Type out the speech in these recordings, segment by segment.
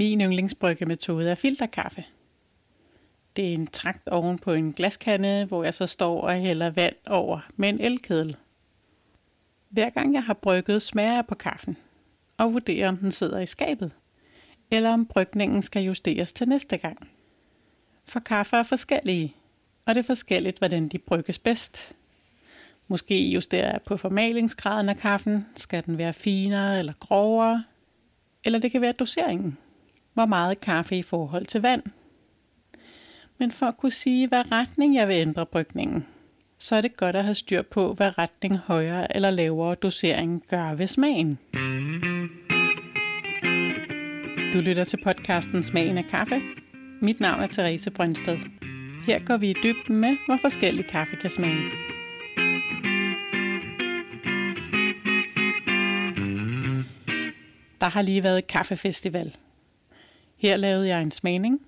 Min yndlingsbryggemetode er filterkaffe. Det er en trakt oven på en glaskande, hvor jeg så står og hælder vand over med en elkedel. Hver gang jeg har brygget, smager jeg på kaffen og vurderer, om den sidder i skabet, eller om brygningen skal justeres til næste gang. For kaffe er forskellige, og det er forskelligt, hvordan de brygges bedst. Måske justerer jeg på formalingsgraden af kaffen. Skal den være finere eller grovere? Eller det kan være doseringen. Hvor meget kaffe i forhold til vand. Men for at kunne sige, hvad retning jeg vil ændre brygningen, så er det godt at have styr på, hvad retning højere eller lavere dosering gør ved smagen. Du lytter til podcasten Smagen af kaffe. Mit navn er Therese Brøndsted. Her går vi i dybden med, hvor forskellig kaffe kan smage. Der har lige været kaffefestival. Her lavede jeg en smagning.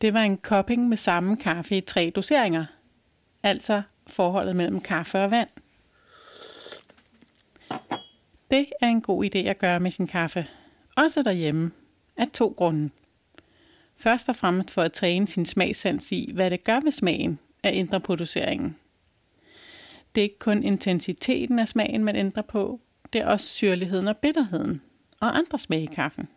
Det var en cupping med samme kaffe i tre doseringer. Altså forholdet mellem kaffe og vand. Det er en god idé at gøre med sin kaffe. Også derhjemme. Af to grunde. Først og fremmest for at træne sin smagssans i, hvad det gør ved smagen at ændre på doseringen. Det er ikke kun intensiteten af smagen, man ændrer på. Det er også syrligheden og bitterheden og andre smag i kaffen.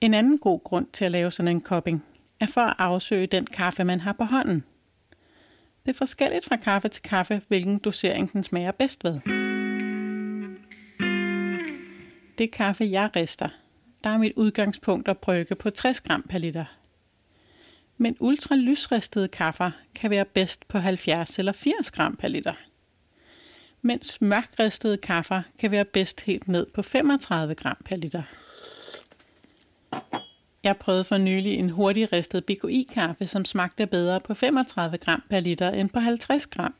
En anden god grund til at lave sådan en kopping er for at afsøge den kaffe, man har på hånden. Det er forskelligt fra kaffe til kaffe, hvilken dosering den smager bedst ved. Det kaffe, jeg rister, der er mit udgangspunkt at brygge på 60 gram per liter. Men ultralysristede kaffer kan være bedst på 70 eller 80 gram per liter. Mens mørkristede kaffer kan være bedst helt ned på 35 gram per liter. Jeg prøvede for nylig en hurtig ristet BKI-kaffe, som smagte bedre på 35 gram per liter end på 50 gram,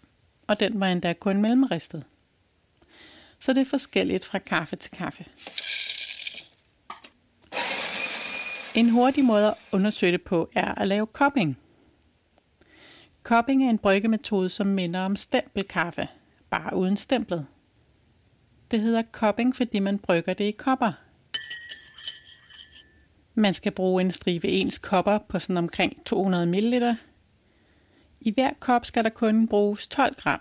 og den var endda kun mellemristet. Så det er forskelligt fra kaffe til kaffe. En hurtig måde at undersøge det på er at lave kopping. Kopping er en bryggemetode, som minder om stempelkaffe, bare uden stemplet. Det hedder kopping, fordi man brygger det i kopper. Man skal bruge en stribe ens kopper på sådan omkring 200 ml. I hver kop skal der kun bruges 12 gram.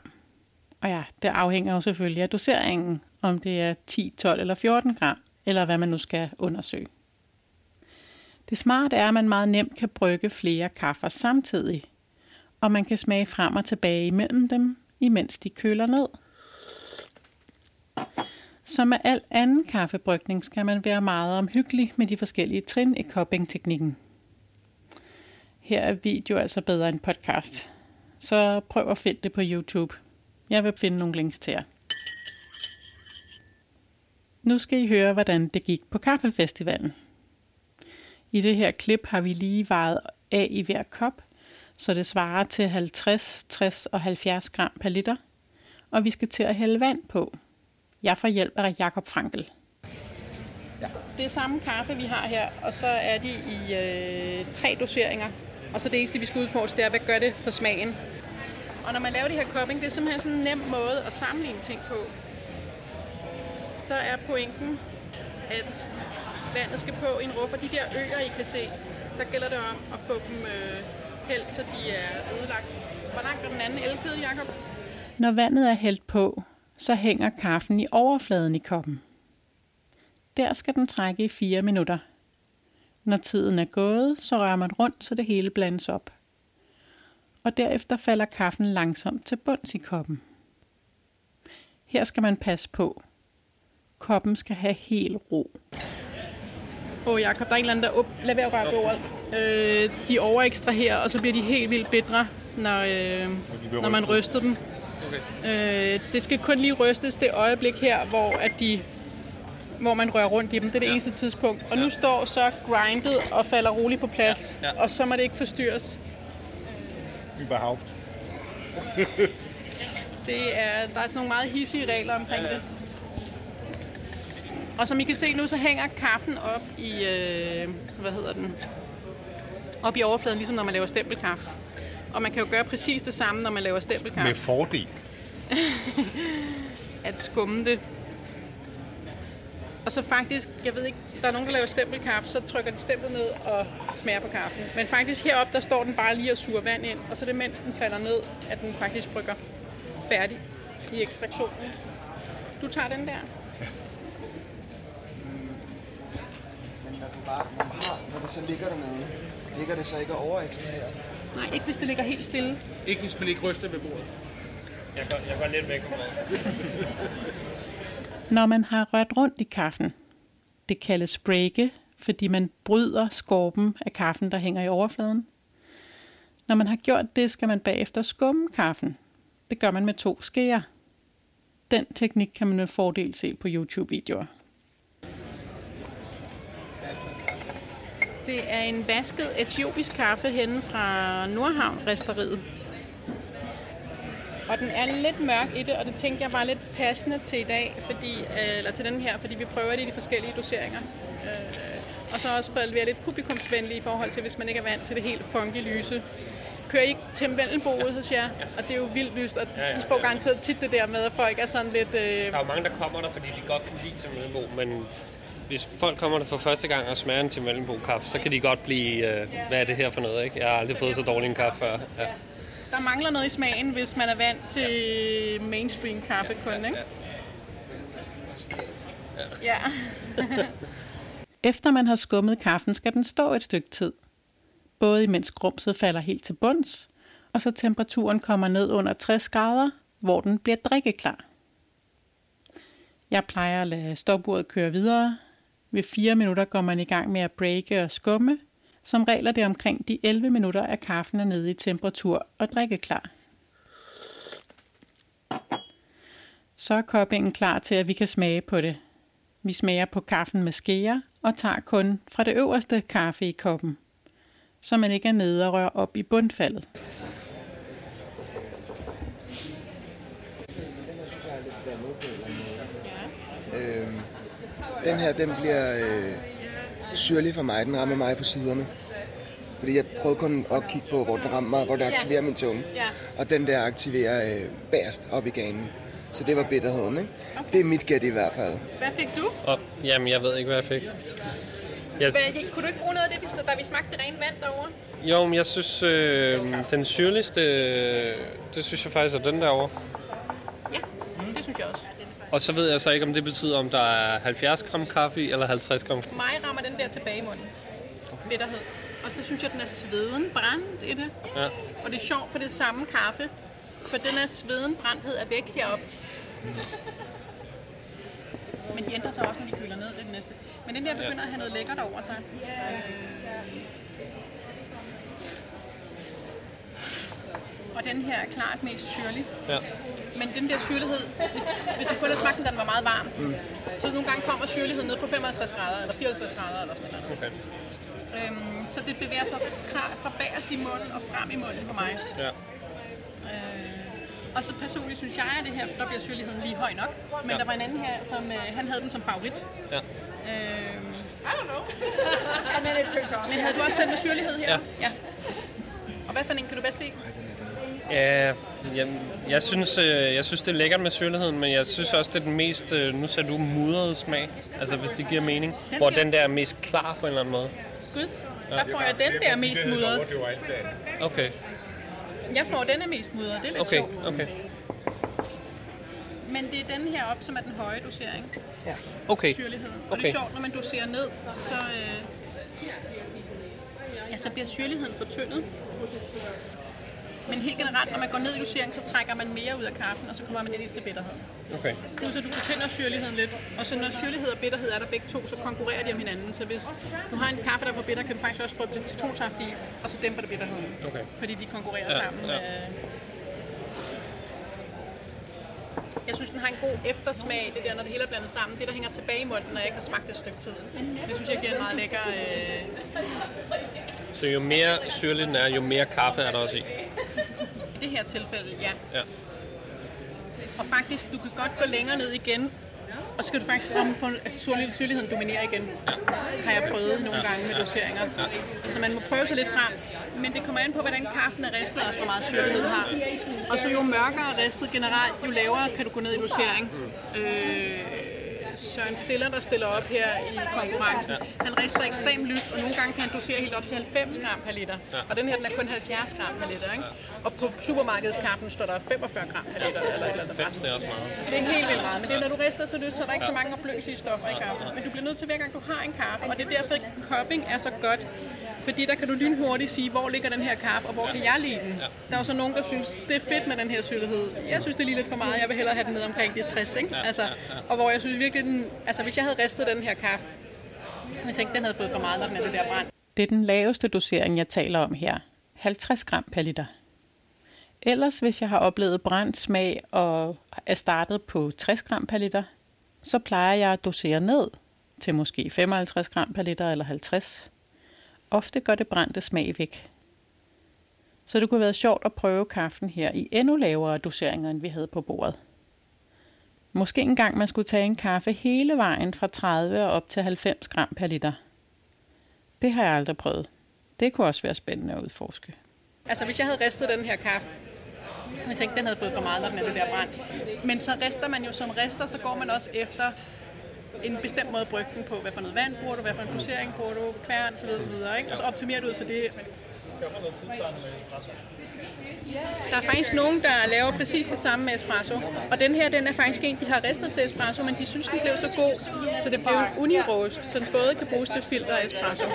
Og ja, det afhænger jo selvfølgelig af doseringen, om det er 10, 12 eller 14 gram, eller hvad man nu skal undersøge. Det smarte er, at man meget nemt kan brygge flere kaffer samtidig, og man kan smage frem og tilbage imellem dem, imens de køler ned. Som med al anden kaffebrygning skal man være meget omhyggelig med de forskellige trin i cupping-teknikken. Her er video altså bedre end podcast, så prøv at finde det på YouTube. Jeg vil finde nogle links til jer. Nu skal I høre, hvordan det gik på kaffefestivalen. I det her klip har vi lige vejet af i hver kop, så det svarer til 50, 60 og 70 gram per liter. Og vi skal til at hælde vand på. Jeg får hjælp af Jakob Frankel. Ja. Det er samme kaffe, vi har her, og så er de i øh, tre doseringer. Og så det eneste, vi skal udforske, det er, hvad gør det for smagen. Og når man laver de her cupping, det er simpelthen sådan en nem måde at sammenligne ting på. Så er pointen, at vandet skal på i en ruffer. De der øer, I kan se, der gælder det om at få dem øh, hældt, så de er ødelagt. Hvor langt er den anden elkede, Jacob? Når vandet er hældt på, så hænger kaffen i overfladen i koppen. Der skal den trække i 4 minutter. Når tiden er gået, så rører man rundt, så det hele blandes op. Og derefter falder kaffen langsomt til bunds i koppen. Her skal man passe på. Koppen skal have helt ro. Åh, oh, Jacob, der er en eller anden, der... Op... Lad være at røre på Øh, de overekstraherer, og så bliver de helt vildt bedre, når, øh, når man ryster dem. Okay. Øh, det skal kun lige rystes det øjeblik her, hvor, at de, hvor man rører rundt i dem. Det er det ja. eneste tidspunkt. Og ja. nu står så grindet og falder roligt på plads, ja. Ja. og så må det ikke forstyrres. Überhaupt. det er, der er sådan nogle meget hissige regler omkring ja, ja. det. Og som I kan se nu, så hænger kaffen op i, øh, hvad hedder den, op i overfladen, ligesom når man laver stempelkaffe. Og man kan jo gøre præcis det samme, når man laver stempelkaffe. Med fordel. at skumme det. Og så faktisk, jeg ved ikke, der er nogen, der laver stempelkaffe, så trykker de stemplet ned og smager på kaffen. Men faktisk heroppe, der står den bare lige og suger vand ind, og så det mens den falder ned, at den faktisk brygger færdig i ekstraktionen. Du tager den der. Men når, du bare, når, har, når det så ligger dernede, ligger det så ikke over ekstra her? Nej, ikke hvis det ligger helt stille. Ikke hvis man ikke ryster ved bordet. Jeg går, jeg går lidt væk om Når man har rørt rundt i kaffen, det kaldes breake, fordi man bryder skorpen af kaffen, der hænger i overfladen. Når man har gjort det, skal man bagefter skumme kaffen. Det gør man med to skeer. Den teknik kan man med fordel se på YouTube-videoer. Det er en vasket etiopisk kaffe henne fra Nordhavn Resteriet. Og den er lidt mørk i det, og det tænkte jeg var lidt passende til i dag, fordi, øh, eller til den her, fordi vi prøver det i de forskellige doseringer. Øh, og så også for at være lidt publikumsvenlige i forhold til, hvis man ikke er vant til det helt funky lyse. Kører I ikke til Vellenboet hos jer? Og det er jo vildt lyst, og Ja, ja, I får ja, ja. garanteret tit det der med, at folk er sådan lidt... Øh, Der er jo mange, der kommer der, fordi de godt kan lide til Mellembo, men hvis folk kommer der for første gang og smager en til Mellembo kaffe, så kan de godt blive, øh, hvad er det her for noget, ikke? Jeg har aldrig fået så dårlig en kaffe før. Ja. der mangler noget i smagen, hvis man er vant til mainstream kaffe kun, ikke? Ja. Efter man har skummet kaffen, skal den stå et stykke tid. Både imens grumset falder helt til bunds, og så temperaturen kommer ned under 60 grader, hvor den bliver drikkeklar. Jeg plejer at lade stopuret køre videre. Ved 4 minutter går man i gang med at breake og skumme. Som regel er det omkring de 11 minutter, at kaffen er nede i temperatur og drikkeklar. Så er koppingen klar til, at vi kan smage på det. Vi smager på kaffen med skeer og tager kun fra det øverste kaffe i koppen, så man ikke er nede og rører op i bundfaldet. Den her, den bliver øh, syrlig for mig. Den rammer mig på siderne. Fordi jeg prøvede kun at kigge på, hvor den rammer mig, hvor den aktiverer min tunge. Ja. Og den der aktiverer øh, bagerst op i ganen. Så det var bitterheden, ikke? Det er mit gæt i hvert fald. Hvad fik du? Og, jamen, jeg ved ikke, hvad jeg fik. Jeg, kunne du ikke bruge noget af det, da vi smagte det rene vand derovre? jo, men jeg synes, øh, den syrligste, øh, det synes jeg faktisk er den derovre. Ja, det synes jeg også. Og så ved jeg så ikke, om det betyder, om der er 70 gram kaffe i, eller 50 gram. Mig rammer den der tilbage i munden. Bitterhed. Og så synes jeg, den er sveden brændt i det. Ja. Og det er sjovt, for det er samme kaffe. For den er sveden brændthed er væk heroppe. Men de ændrer sig også, når de køler ned. Det er det næste. Men den der begynder at have noget lækkert over sig. Og den her er klart mest syrlig. Ja. Men den der syrlighed, hvis, hvis du kun havde smagt den, den var meget varm, mm. så nogle gange kommer syrligheden ned på 55 grader, eller 54 grader, eller sådan noget. Okay. Øhm, så det bevæger sig klart fra bagerst i munden og frem i munden på mig. Ja. Øh, og så personligt synes jeg, at det her, der bliver syrligheden lige høj nok. Men Ja. der var en anden her, som øh, han havde den som favorit. Ja. Øhm, men havde du også den med syrlighed her? Ja. ja. Og hvad for en kan du bedst lide? Ja, jeg, jeg, synes, øh, jeg synes, det er lækkert med syrligheden, men jeg synes også, det er den mest, øh, nu sagde du, mudrede smag. Altså, hvis det giver mening. Den Hvor den der er mest klar på en eller anden måde. Gud, der får jeg den der mest mudret. Okay, Jeg får den er mest mudret, det er lidt okay, sjovt. okay. Men det er den her op, som er den høje dosering. Okay, syrlighed. Og det er Okay. sjovt, når man doserer ned, så, øh, ja, så bliver syrligheden fortyndet. Men helt generelt, når man går ned i dosering, så trækker man mere ud af kaffen, og så kommer man ind til bitterheden. okay. Plus at du fortynder syrligheden lidt. Og så når syrlighed og bitterhed er der begge to, så konkurrerer de om hinanden. Så hvis du har en kaffe, der er for bitter, kan du faktisk også dryppe lidt citronsaft i, og så dæmper det bitterheden. Okay. Fordi de konkurrerer Ja, sammen. ja. Øh. Jeg synes, den har en god eftersmag, det der, når det hele er blandet sammen. Det, der hænger tilbage i munden, når jeg ikke har smagt det et stykke tid. Det synes jeg giver en meget lækker... Øh... Så jo mere syrlig den er, jo mere kaffe er der også i. Det her tilfælde, ja. Ja. Og faktisk, du kan godt gå længere ned igen, og så skal du faktisk komme på at syrlig- syrligheden dominerer igen. Har jeg prøvet nogle gange med doseringer. Så man må prøve sig lidt frem. Men det kommer an på, hvordan kaffen er ristet, og hvor meget syrlighed du har. Og så jo mørkere ristet generelt, jo lavere kan du gå ned i dosering. Øh, Søren Stiller, der stiller op her i konkurrencen. Han rister ekstremt lyst, og nogle gange kan han dosere helt op til 90 gram per liter. Og den her, den er kun 70 gram per liter, ikke? Og på supermarkedskaffen står der 45 gram per liter. Eller, eller, eller 90, det er også meget. det er helt vildt meget, men det er, når du rister så løs, så er der ikke så mange opløselige stoffer i kaffen. Men du bliver nødt til, hver gang du har en kaffe, og det er derfor, at cupping er så godt. Fordi der kan du lynhurtigt sige, hvor ligger den her kaffe, og hvor kan jeg lide den. Der er jo så nogen, der synes, det er fedt med den her syltethed. Jeg synes, det er lige lidt for meget. Jeg vil hellere have den ned omkring de 60, ikke? Altså, og hvor jeg synes virkelig, den, altså hvis jeg havde ristet den her kaffe, jeg tænkte, den havde fået for meget, når den er det der brand. Det er den laveste dosering, jeg taler om her. 50 gram per liter. Ellers, hvis jeg har oplevet brændt smag og er startet på 60 gram per liter, så plejer jeg at dosere ned til måske 55 gram per liter eller 50. Ofte går det brændte smag væk. Så det kunne være sjovt at prøve kaffen her i endnu lavere doseringer, end vi havde på bordet. Måske engang man skulle tage en kaffe hele vejen fra 30 og op til 90 gram per liter. Det har jeg aldrig prøvet. Det kunne også være spændende at udforske. Altså hvis jeg havde ristet den her kaffe, jeg tænkte, den havde fået for meget, når den er det der brand. Men så rister man jo som rister, så går man også efter en bestemt måde at brygge den på. Hvad for noget vand bruger du, hvad for en dosering bruger du, kværn osv. osv. Ikke? Og så optimerer du ud for det. Der er faktisk nogen, der laver præcis det samme med espresso. Og den her, den er faktisk en, de har ristet til espresso, men de synes, den blev så god, så det blev unirosk, så den både kan bruges til filter og espresso.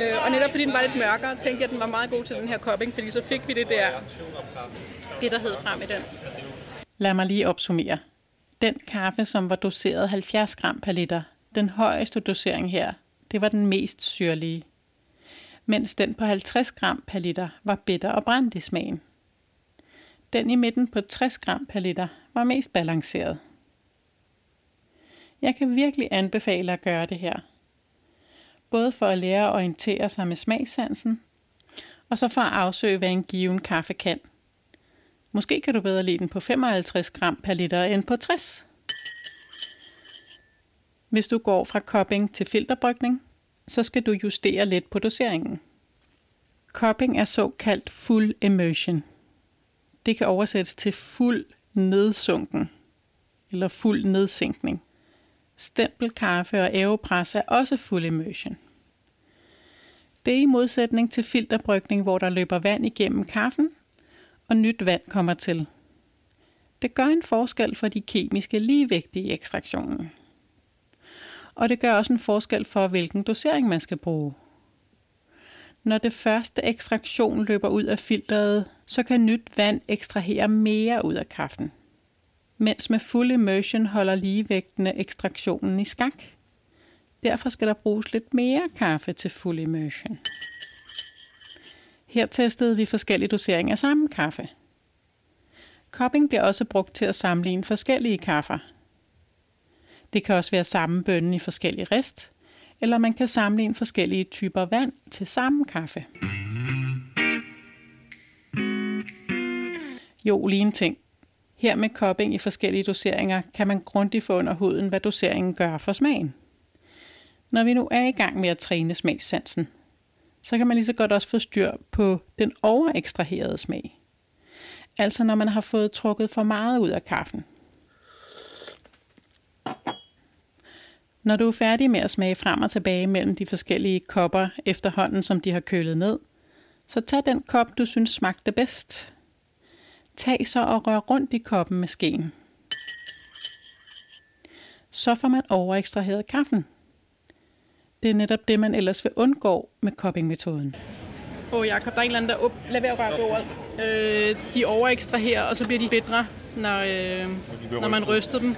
Øh, og netop fordi den var lidt mørkere, tænkte jeg, at den var meget god til den her cupping, fordi så fik vi det der bitterhed frem i den. Lad mig lige opsummere. Den kaffe, som var doseret 70 gram per liter, den højeste dosering her, det var den mest syrlige. Mens den på 50 gram per liter var bitter og brændt i smagen. Den i midten på 60 gram per liter var mest balanceret. Jeg kan virkelig anbefale at gøre det her. Både for at lære at orientere sig med smagssansen, og så for at afsøge, hvad en given kaffe kan – Måske kan du bedre lide den på 55 gram per liter end på 60. Hvis du går fra cupping til filterbrygning, så skal du justere lidt på doseringen. Cupping er såkaldt full immersion. Det kan oversættes til fuld nedsunken eller fuld nedsænkning. Stempelkaffe og aeropres er også full immersion. Det er i modsætning til filterbrygning, hvor der løber vand igennem kaffen, og nyt vand kommer til. Det gør en forskel for de kemiske ligevægtige i ekstraktionen. Og det gør også en forskel for, hvilken dosering man skal bruge. Når det første ekstraktion løber ud af filteret, så kan nyt vand ekstrahere mere ud af kaffen. Mens med full immersion holder ligevægtene ekstraktionen i skak. Derfor skal der bruges lidt mere kaffe til full immersion. Her testede vi forskellige doseringer af samme kaffe. Cupping bliver også brugt til at sammenligne forskellige kaffer. Det kan også være samme bønne i forskellige rist, eller man kan sammenligne forskellige typer vand til samme kaffe. Jo, lige en ting. Her med cupping i forskellige doseringer kan man grundigt få under huden, hvad doseringen gør for smagen. Når vi nu er i gang med at træne smagssansen, så kan man lige så godt også få styr på den overekstraherede smag. Altså når man har fået trukket for meget ud af kaffen. Når du er færdig med at smage frem og tilbage mellem de forskellige kopper efterhånden, som de har kølet ned, så tag den kop, du synes smagte bedst. Tag så og rør rundt i koppen med skeen. Så får man overekstraheret kaffen. Det er netop det, man ellers vil undgå med cupping-metoden. Åh, oh, Jacob, der er en eller anden, der op... Lad være at røre bordet. Øh, de overekstraherer, og så bliver de bedre, når, øh, når man ryster dem.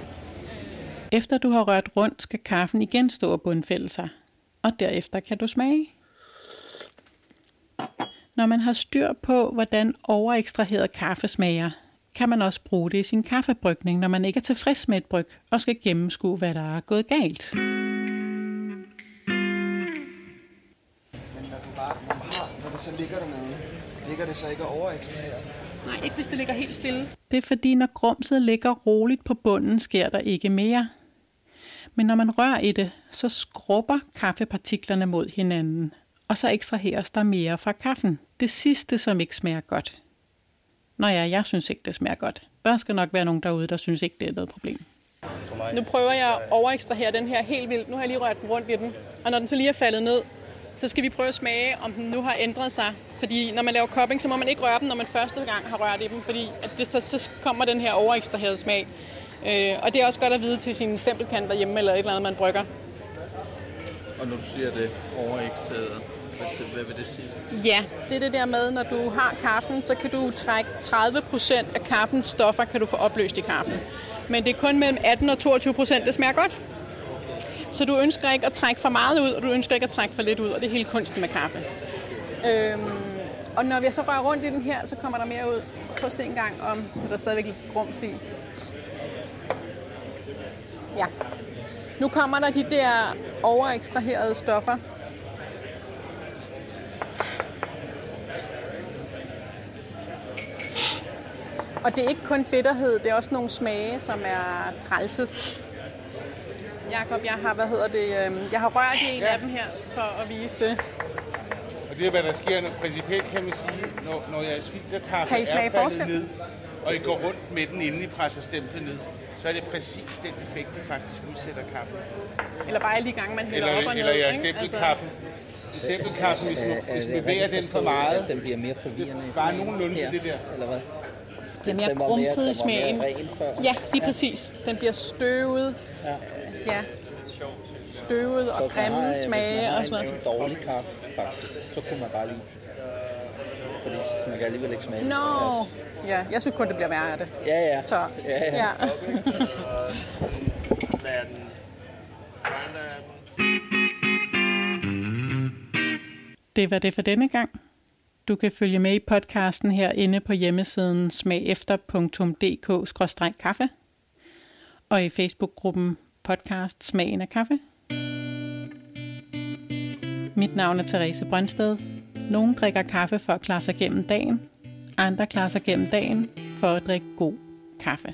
Efter du har rørt rundt, skal kaffen igen stå og bundfælde sig. Og derefter kan du smage. Når man har styr på, hvordan overekstraheret kaffe smager, kan man også bruge det i sin kaffebrygning, når man ikke er tilfreds med et bryg og skal gennemskue, hvad der er gået galt. Så ligger dernede, ligger det så ikke overekstraheret? Nej, ikke hvis det ligger helt stille. Det er fordi, når grumset ligger roligt på bunden, sker der ikke mere. Men når man rører i det, så skrubber kaffepartiklerne mod hinanden, og så ekstraheres der mere fra kaffen. Det sidste, som ikke smager godt. Nå ja, jeg synes ikke, det smager godt. Der skal nok være nogen derude, der synes ikke, det er noget problem. For Nu prøver jeg at overekstrahere den her helt vildt. Nu har jeg lige rørt den rundt i den. Og når den så lige er faldet ned, så skal vi prøve at smage, om den nu har ændret sig. Fordi når man laver cupping, så må man ikke røre dem, når man første gang har rørt i dem, fordi at det, så, så kommer den her overekstraherede smag. Øh, og det er også godt at vide til sin stempelkant derhjemme, eller et eller andet, man brygger. Og når du siger det overekstraheret, hvad, hvad vil det sige? Ja, det er det der med, når du har kaffen, så kan du trække 30 procent af kaffens stoffer, kan du få opløst i kaffen. Men det er kun mellem 18 og 22 procent, det smager godt. Så du ønsker ikke at trække for meget ud, og du ønsker ikke at trække for lidt ud, og det er hele kunsten med kaffe. Øhm, og når vi så rører rundt i den her, så kommer der mere ud. Prøv at se en gang, om der er stadigvæk lidt grums i. Ja. Nu kommer der de der overekstraherede stoffer. Og det er ikke kun bitterhed, det er også nogle smage, som er trælses. Jakob, jeg har, hvad hedder det, øhm, jeg har rørt i en ja. af dem her, for at vise det. Og det er, hvad der sker, når principielt kan man sige, når, når jeres filterkaffe Kan I smage er faldet forskel? ned, og I går rundt med den, inden I presser stemplet ned, så er det præcis den effekt, I faktisk udsætter kaffen. Eller bare alle de gange, man hælder op og Eller, ned. eller jeres ikke? Altså, stempelkaffe. Stempelkaffen, hvis man, hvis man bevæger den for meget, Den bliver mere forvirrende. bare nogenlunde til det der. Eller hvad? det er mere Den var mere- grumset i smagen. Ja, lige præcis. Den bliver støvet. Ja. Ja. Støvet og hvis man grimme hvis man smage har og en- sådan noget. en dårlig kaffe, faktisk, så kunne man bare lige... Fordi man kan alligevel ikke smage Nå, det. ja, jeg synes kun, det bliver værre af det. Ja, ja. Så, Ja, ja. ja. Det var det for denne gang. Du kan følge med i podcasten herinde på hjemmesiden smagefter.dk-kaffe og i Facebook-gruppen podcast Smagen af Kaffe. Mit navn er Therese Brøndsted. Nogle drikker kaffe for at klare sig gennem dagen. Andre klarer sig gennem dagen for at drikke god kaffe.